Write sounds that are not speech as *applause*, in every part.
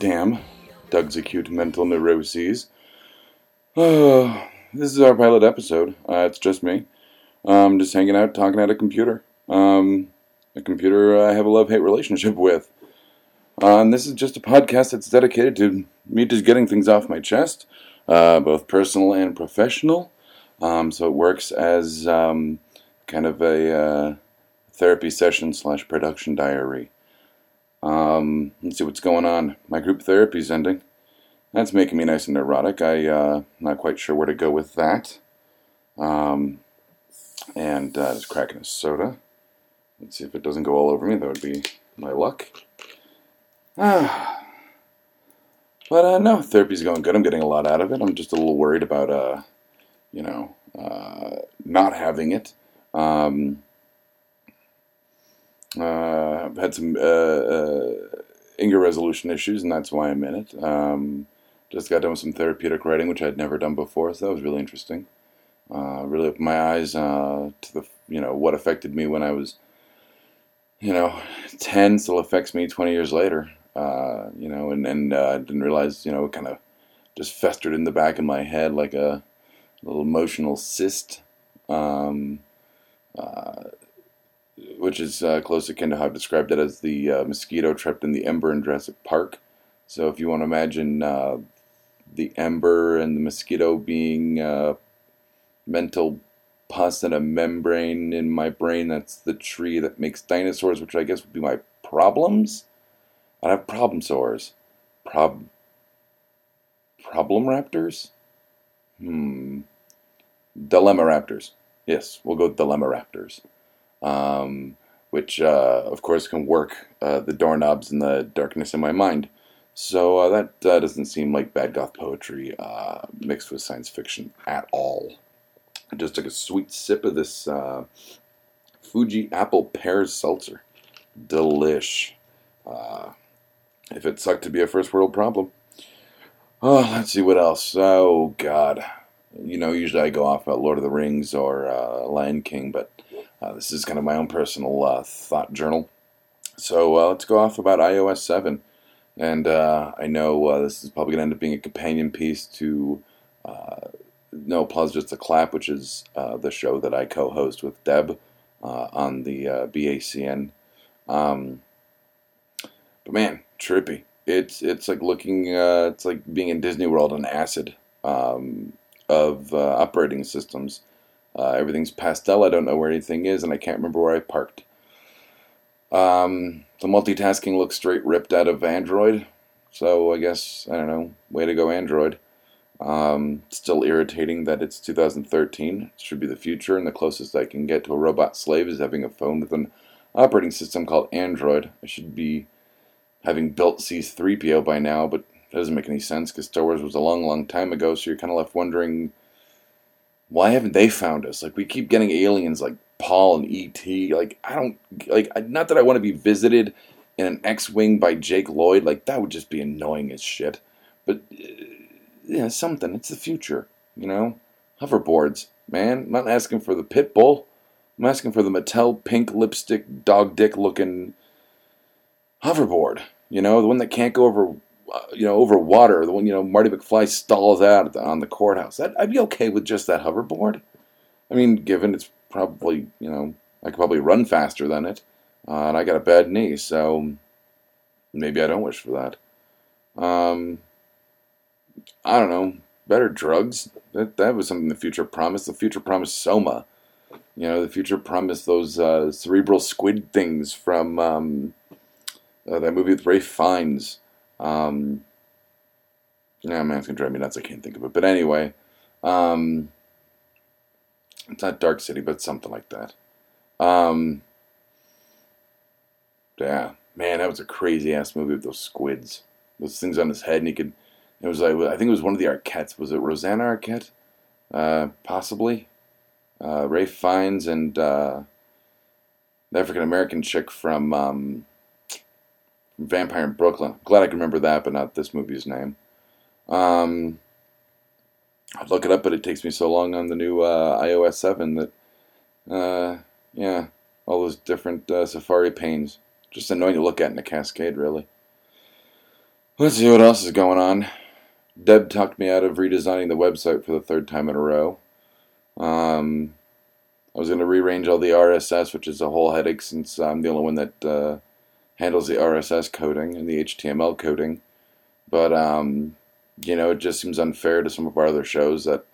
Damn, Doug's Acute Mental Neuroses. *sighs* This is our pilot episode. Uh, it's just me. Um, just hanging out, talking at a computer. Um, a computer I have a love hate relationship with. Uh, and this is just a podcast that's dedicated to me just getting things off my chest, uh, both personal and professional. Um, so it works as um, kind of a uh, therapy session slash production diary. Um, let's see what's going on. My group therapy's ending. That's making me nice and neurotic. I uh, not quite sure where to go with that. Um, and uh, just cracking a soda. Let's see if it doesn't go all over me. That would be my luck. Ah. *sighs* But uh, no, therapy's going good. I'm getting a lot out of it. I'm just a little worried about, uh, you know, uh, not having it. Um, I've had some uh, uh, anger resolution issues, and that's why I'm in it. Um, just got done with some therapeutic writing, which I'd never done before, so that was really interesting. Uh, really opened my eyes uh, to the, you know, what affected me when I was, you know, 10 still affects me 20 years later. Uh, you know, and, and I didn't realize, you know, it kind of just festered in the back of my head like a little emotional cyst. Um, uh, which is uh, close akin to how I've described it as the uh, mosquito trapped in the ember in Jurassic Park. So if you want to imagine uh, the ember and the mosquito being uh, mental pus and a membrane in my brain, that's the tree that makes dinosaurs, which I guess would be my problems. I'd have problem sores. Prob. Problem raptors? Hmm. Dilemma raptors. Yes, we'll go dilemma raptors um, which uh, of course can work uh, the doorknobs in the darkness in my mind. So uh, that uh, doesn't seem like bad goth poetry uh, mixed with science fiction at all. I just took a sweet sip of this uh, Fuji apple pear seltzer. Delish. if it sucked to be a first world problem. Oh, let's see what else. Oh, God. You know, usually I go off about Lord of the Rings or Lion King, but uh, this is kind of my own personal uh, thought journal. So uh, let's go off about iOS 7. And uh, I know uh, this is probably going to end up being a companion piece to uh, No Applause Just a Clap, which is the show that I co host with Deb on the BACN. Um, but man, trippy. It's it's like looking, it's like being in Disney World on acid um, of operating systems. Uh, everything's pastel. I don't know where anything is, and I can't remember where I parked. Um, the multitasking looks straight ripped out of Android. So I guess, I don't know, way to go, Android. Um, still irritating that it's 2013. It should be the future, and the closest I can get to a robot slave is having a phone with an operating system called Android. I should be having built C3PO by now, but that doesn't make any sense because Star Wars was a long, long time ago, so you're kind of left wondering why haven't they found us? Like we keep getting aliens like Paul and ET. Like I don't like not that I want to be visited in an X-wing by Jake Lloyd. Like that would just be annoying as shit. But uh, yeah, something. It's the future, you know. Hoverboards, man. I'm not asking for the pit bull. I'm asking for the Mattel pink lipstick dog dick looking hoverboard. You know, the one that can't go over you know, over water, the one, you know, Marty McFly stalls out the, on the courthouse. That, I'd be okay with just that hoverboard. I mean, given it's probably, you know, I could probably run faster than it, uh, and I got a bad knee, so maybe I don't wish for that. Um, I don't know. Better drugs. That that was something the future promised. The future promised Soma. You know, the future promised those uh, cerebral squid things from um, uh, that movie with Ralph Fiennes. Um, yeah, man, it's gonna drive me nuts. I can't think of it. But anyway, um, it's not Dark City, but something like that. Um, yeah, man, that was a crazy ass movie with those squids, those things on his head, and he could. It was like I think it was one of the Arquettes. Was it Rosanna Arquette? Uh, possibly. Uh, Ralph Fiennes and uh, the African American chick from um, Vampire in Brooklyn. Glad I can remember that, but not this movie's name. Um, I'd look it up, but it takes me so long on the new uh, iOS 7 that, uh, yeah, all those different uh, Safari panes. Just annoying to look at in a cascade, really. Let's see what else is going on. Deb talked me out of redesigning the website for the third time in a row. Um, I was going to rearrange all the RSS, which is a whole headache since I'm the only one that uh, handles the RSS coding and the HTML coding. But, um, you know, it just seems unfair to some of our other shows that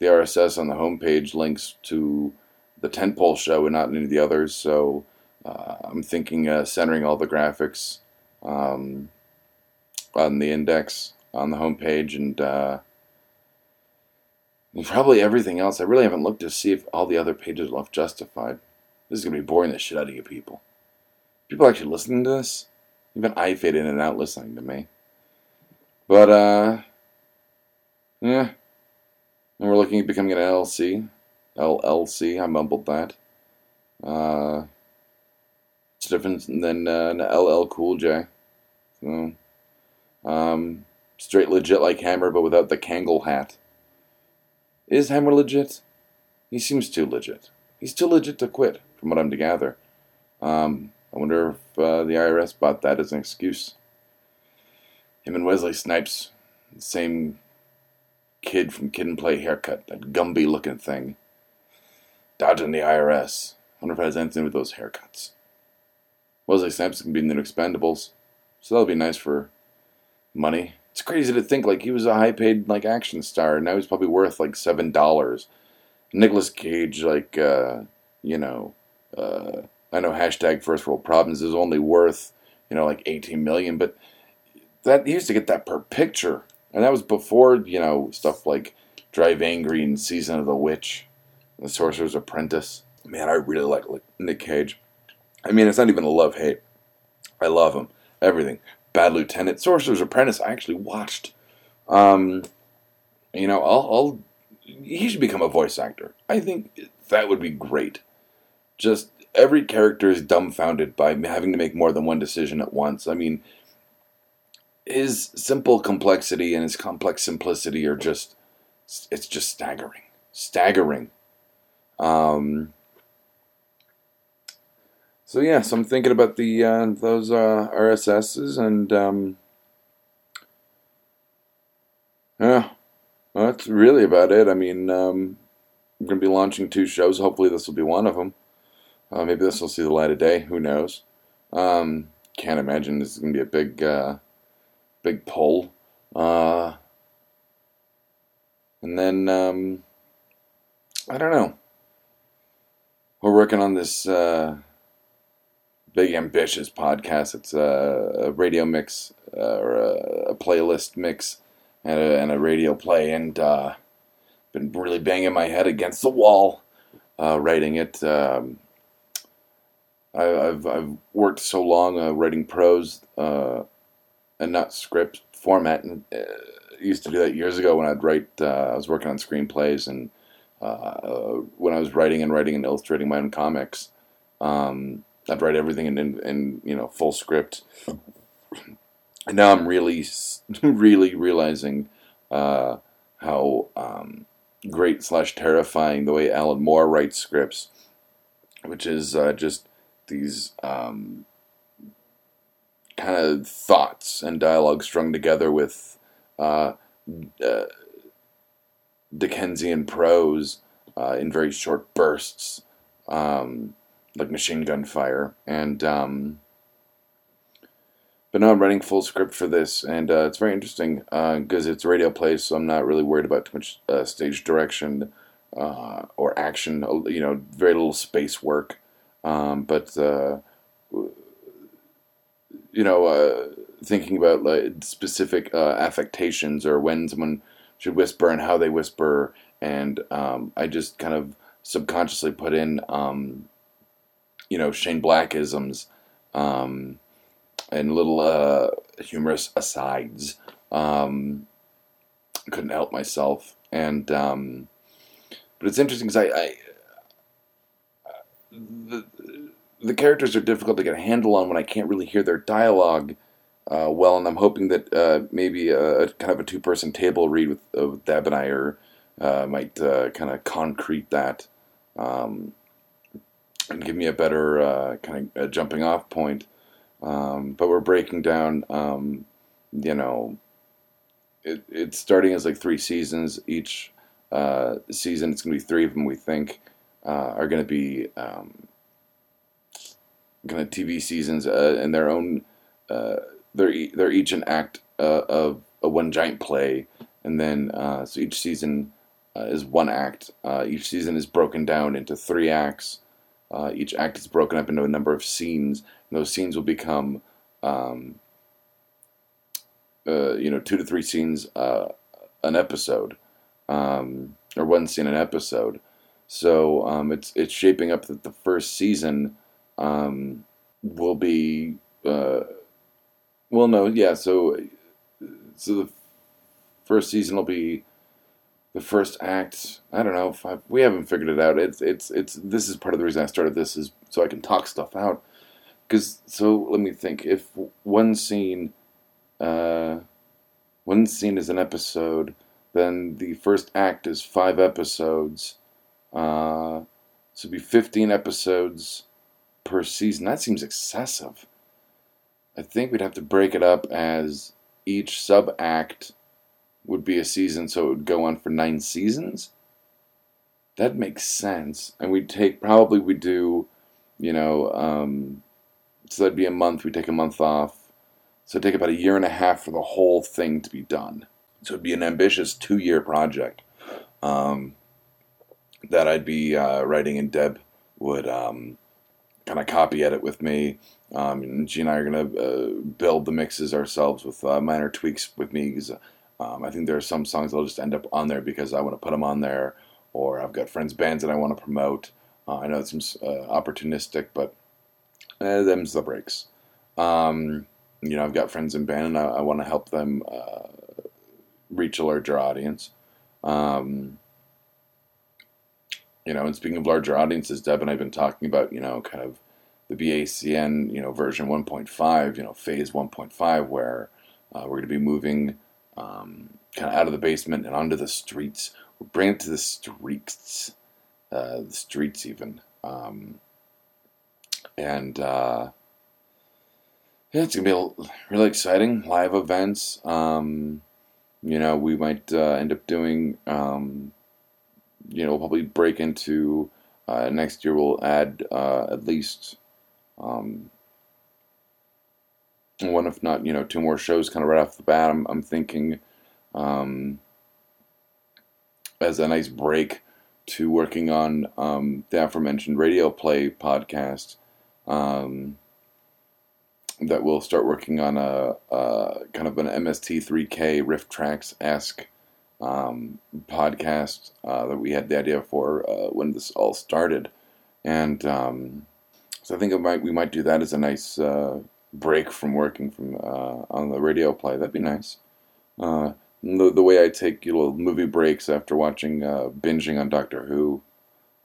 the RSS on the homepage links to the tentpole show and not any of the others. So uh, I'm thinking uh, centering all the graphics um, on the index on the homepage and uh, probably everything else. I really haven't looked to see if all the other pages are left justified. This is gonna be boring the shit out of you people. People actually listening to this? Even I fade in and out listening to me. But uh, yeah. And we're looking at becoming an LLC. LLC. I mumbled that. Uh, it's different than uh, an LL Cool J. So, um, straight legit like Hammer, but without the Kangol hat. Is Hammer legit? He seems too legit. He's too legit to quit, from what I'm to gather. Um, I wonder if uh, the IRS bought that as an excuse. Him and Wesley Snipes, the same kid from Kid and Play haircut, that Gumby looking thing. Dodging the IRS. Wonder if it has anything with those haircuts. Wesley Snipes can be in the Expendables, so that'll be nice for money. It's crazy to think like he was a high paid like action star, and now he's probably worth like seven dollars. Nicolas Cage, like uh, you know, uh, I know hashtag first world problems is only worth you know like eighteen million, but that used to get that per picture, and that was before you know stuff like Drive Angry and Season of the Witch, The Sorcerer's Apprentice. Man, I really like Nick Cage. I mean, it's not even a love hate. I love him. Everything. Bad Lieutenant, Sorcerer's Apprentice. I actually watched. Um, you know, I'll, I'll. He should become a voice actor. I think that would be great. Just every character is dumbfounded by having to make more than one decision at once. I mean, his simple complexity and his complex simplicity are just. It's just staggering. Staggering. Um, so yeah, so I'm thinking about the uh, those uh, RSSs and um, yeah, well, that's really about it. I mean, um, I'm to be launching two shows. Hopefully, this will be one of them. Uh, maybe this will see the light of day. Who knows? Um, can't imagine this is going to be a big, uh, big pull. Uh, and then um, I don't know. We're working on this uh, big ambitious podcast. It's a, radio mix uh, or a, playlist mix and a, and a radio play, and uh, been really banging my head against the wall writing it. Um, I, have I've worked so long uh, writing prose uh, and not script format, and uh, used to do that years ago when I'd write. I was working on screenplays and. when I was writing and writing and illustrating my own comics, um, I'd write everything in, in, in you know full script. And now I'm really, *laughs* really realizing uh, how um, great slash terrifying the way Alan Moore writes scripts, which is uh, just these um, kind of thoughts and dialogue strung together with uh, uh, Dickensian prose uh, in very short bursts. Um, like machine gun fire. And um, but now I'm writing full script for this, and uh, it's very interesting because uh, it's radio play, so I'm not really worried about too much uh, stage direction uh, or action. You know, very little space work. Um, but uh, you know, uh, thinking about like specific affectations or when someone should whisper and how they whisper, and um, I just kind of subconsciously put in um, you know Shane Blackisms um, and little uh, humorous asides. Um, couldn't help myself, and um, but it's interesting because I, I the the characters are difficult to get a handle on when I can't really hear their dialogue. Uh, well, and I'm hoping that uh, maybe a, kind of a two-person table read with, uh, with Deb and I are, uh, might uh, kind of concrete that. Um, and give me a better uh, kind of jumping off point. Um, but we're breaking down um, you know, it, it's starting as like three seasons. Each season, it's going to be three of them. We think uh, are going to be um, kind of TV seasons uh, in their own. Uh, they're they're each an act uh, of a one giant play, and then uh, so each season is one act. each season is broken down into three acts. each act is broken up into a number of scenes, and those scenes will become um, uh, you know, two to three scenes uh, an episode, um, or one scene an episode. So um, it's it's shaping up that the first season um, will be uh, well, no, yeah. So so the first season will be the first act. I don't know. I, we haven't figured it out. It's it's it's. This is part of the reason I started this is so I can talk stuff out. Because so let me think. If one scene uh, one scene is an episode, then the first act is five episodes. Uh, so be 15 episodes per season. That seems excessive. I think we'd have to break it up as each sub act would be a season, so it would go on for nine seasons. That makes sense. And we'd take, probably we do, you know, um, so that'd be a month. We take a month off so it'd take about a year and a half for the whole thing to be done. So it'd be an ambitious two year project um, that I'd be uh, writing, and Deb would um, kind of copy edit with me. Um, and she and I are going to uh, build the mixes ourselves with uh, minor tweaks with me. Cause, um, I think there are some songs that'll just end up on there because I want to put them on there, or I've got friends' bands that I want to promote. Uh, I know it seems uh, opportunistic, but eh, them's the breaks. Um, you know, I've got friends in band, and I, I want to help them uh, reach a larger audience. Um, you know, and speaking of larger audiences, Deb and I've been talking about, you know, kind of the BACN, you know, version 1.5, you know, phase 1.5, where uh, we're going to be moving um, kind of out of the basement and onto the streets. We're bringing it to the streets, uh, the streets even. Um, and, uh, yeah, it's gonna be really exciting. Live events. Um, you know, we might uh, end up doing. You know, probably break into uh, next year. We'll add uh, at least um, one, if not, you know, two more shows. Kind of right off the bat. I'm, I'm thinking um, as a nice break to working on um, the aforementioned radio play podcast. Um, that we'll start working on a, a kind of an MST3K RiffTrax esque um, podcast uh, that we had the idea for uh, when this all started, and um, so I think might, we might do that as a nice uh, break from working from uh, on the radio play. That'd be nice. Uh, the, the way I take know, movie breaks after watching uh, binging on Doctor Who,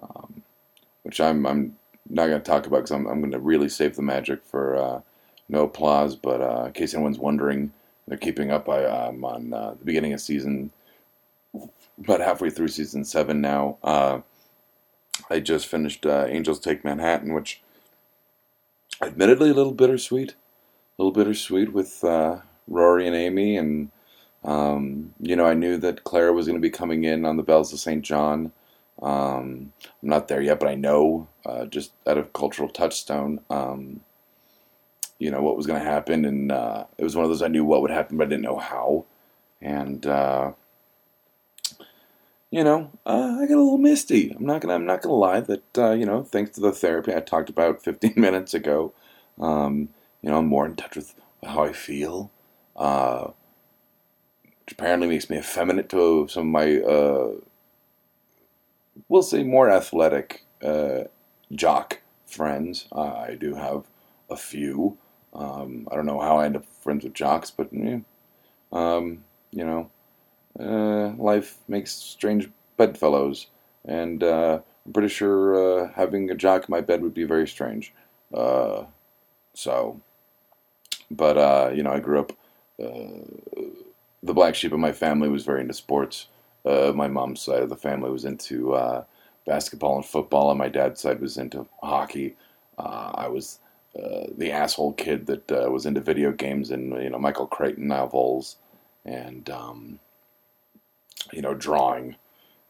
um, which I'm I'm not going to talk about because I'm I'm going to really save the magic for no applause, but in case anyone's wondering, they're keeping up. I, am um, on the beginning of season, about halfway through season seven now. Uh, I just finished uh, Angels Take Manhattan, which admittedly a little bittersweet, a little bittersweet with uh, Rory and Amy, and um, you know I knew that Clara was going to be coming in on the Bells of St. John. Um, I'm not there yet, but I know uh, just out of cultural touchstone. Um, you know what was going to happen, and uh, it was one of those I knew what would happen, but I didn't know how. And uh, you know, uh, I got a little misty. I'm not gonna I'm not gonna lie that uh, you know thanks to the therapy I talked about *laughs* 15 minutes ago, um, you know I'm more in touch with how I feel, uh, which apparently makes me effeminate to some of my uh, we'll say more athletic jock friends. I do have a few. Um, I don't know how I end up friends with jocks, but um, you know, uh, life makes strange bedfellows, and uh, I'm pretty sure uh, having a jock in my bed would be very strange. Uh, so, but uh, you know, I grew up. The black sheep of my family was very into sports. my mom's side of the family was into basketball and football, and my dad's side was into hockey. I was the asshole kid that was into video games and you know Michael Crichton novels and um, you know drawing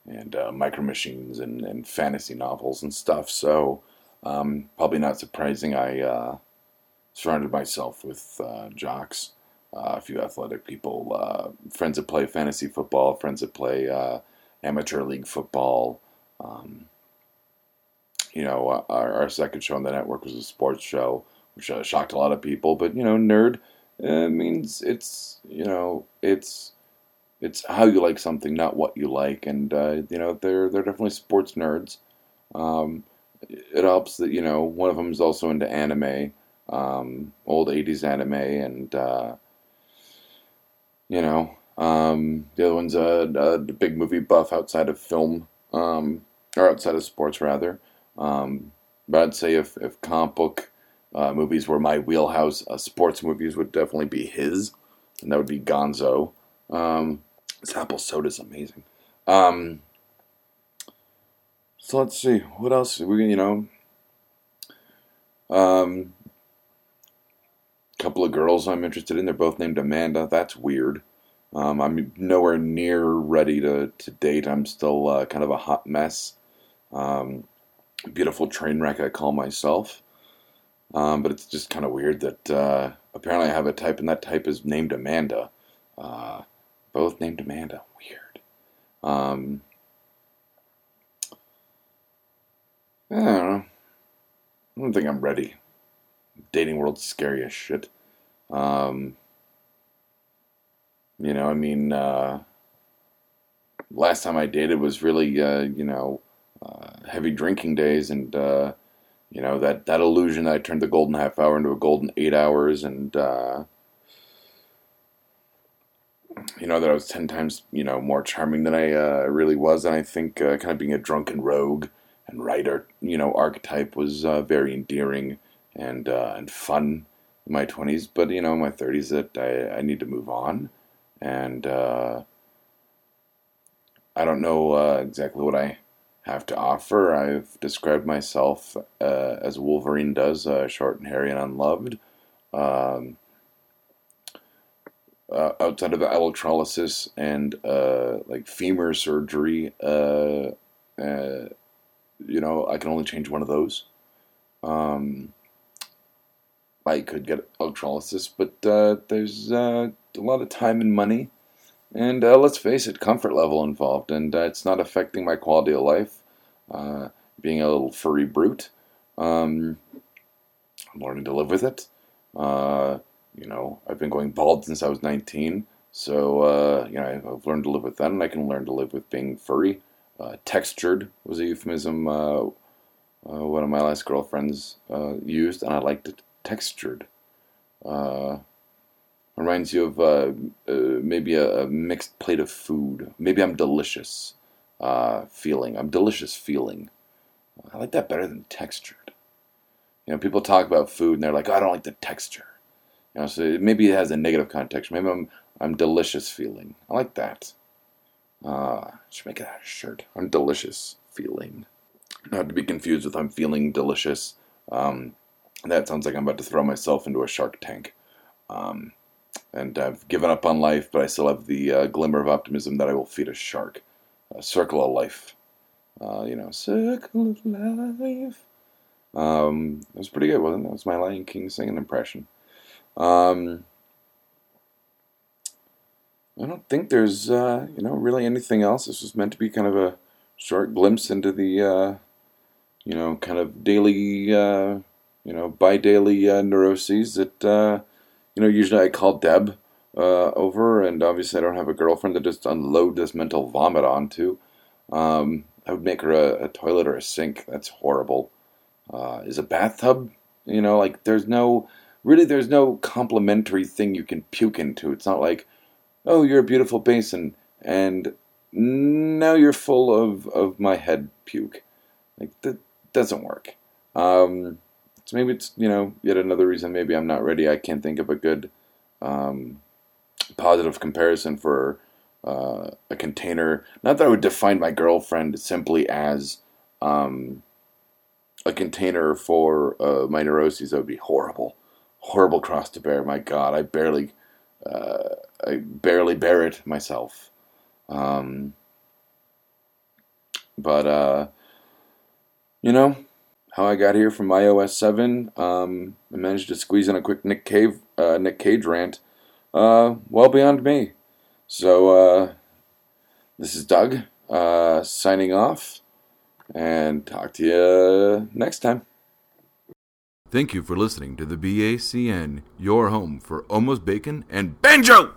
and uh, micro machines and, and fantasy novels and stuff. So um, probably not surprising. I uh, surrounded myself with uh, jocks, uh, a few athletic people, friends that play fantasy football, friends that play amateur league football. Um, you know, uh, our, our, second show on the network was a sports show, which uh, shocked a lot of people. But you know, nerd uh, means it's you know it's it's how you like something, not what you like. And uh, you know, they're they're definitely sports nerds. Um, it helps that you know one of them is also into anime, um, old '80s anime, and uh, you know um, the other one's a, a, big movie buff outside of film, um, or outside of sports rather. Um, but I'd say if, if comic book uh, movies were my wheelhouse, uh, sports movies would definitely be his, and that would be Gonzo. Um, this apple soda is amazing. Um, so let's see what else we you know. Um, couple of girls I'm interested in. They're both named Amanda. That's weird. Um, I'm nowhere near ready to, to date. I'm still uh, kind of a hot mess. Um, beautiful train wreck, I call myself. Um, but it's just kind of weird that uh, apparently I have a type, and that type is named Amanda. Uh, both named Amanda. Weird. Um, I don't know. I don't think I'm ready. Dating world's scary as shit. Um, you know, I mean, uh, last time I dated was really, uh, you know, uh, heavy drinking days, and uh, you know that that illusion that I turned the golden half hour into a golden eight hours, and uh, you know that I was ten times you know more charming than I uh, really was, and I think uh, kind of being a drunken rogue and writer, you know, archetype was uh, very endearing and and fun in my twenties, but you know, in my thirties, that I, I need to move on, and I don't know exactly what I have to offer. I've described myself uh, as Wolverine does, uh, short and hairy and unloved. Um, uh, outside of electrolysis and uh, like femur surgery, uh, uh, you know, I can only change one of those. Um, I could get electrolysis, but there's a lot of time and money and uh, let's face it, comfort level involved, and uh, it's not affecting my quality of life. Uh, being a little furry brute, um, I'm learning to live with it. Uh, you know, I've been going bald since I was 19, so uh, you know I've learned to live with that, and I can learn to live with being furry. Uh, textured was a euphemism one of my last girlfriends used, and I liked it textured. Reminds you of uh, uh, maybe a, a, mixed plate of food. Maybe I'm delicious uh, feeling. I'm delicious feeling. I like that better than textured. You know, people talk about food and they're like, oh, I don't like the texture. You know, so maybe it has a negative context. Maybe I'm I'm delicious feeling. I like that. Uh, should make it a shirt. I'm delicious feeling. Not to be confused with I'm feeling delicious. Um, that sounds like I'm about to throw myself into a shark tank. Um, and I've given up on life, but I still have the uh, glimmer of optimism that I will feed a shark. A circle of life. Uh, you know, circle of life. Um, it was pretty good, wasn't it? That was my Lion King singing impression. Um, I don't think there's, uh, you know, really anything else. This was meant to be kind of a short glimpse into the, uh, you know, kind of daily, uh, you know, bi-daily uh, neuroses that uh, you know, usually I call Deb uh, over, and obviously I don't have a girlfriend to just unload this mental vomit onto. Um, I would make her a, a, toilet or a sink. That's horrible. Is a bathtub, you know, like there's no, really, there's no complimentary thing you can puke into. It's not like, oh, you're a beautiful basin, and now you're full of, of my head puke. Like, that doesn't work. Um, so maybe it's you know yet another reason maybe I'm not ready. I can't think of a good um, positive comparison for uh, a container. Not that I would define my girlfriend simply as um, a container for uh, my neuroses, that would be horrible, horrible cross to bear. My God, I barely, uh, I barely bear it myself. Um, but uh, you know how I got here from iOS seven. Um, I managed to squeeze in a quick Nick Cave, uh, Nick Cage rant. Uh, well beyond me. So uh, this is Doug uh, signing off, and talk to you next time. Thank you for listening to the BACN, your home for almost bacon and banjo.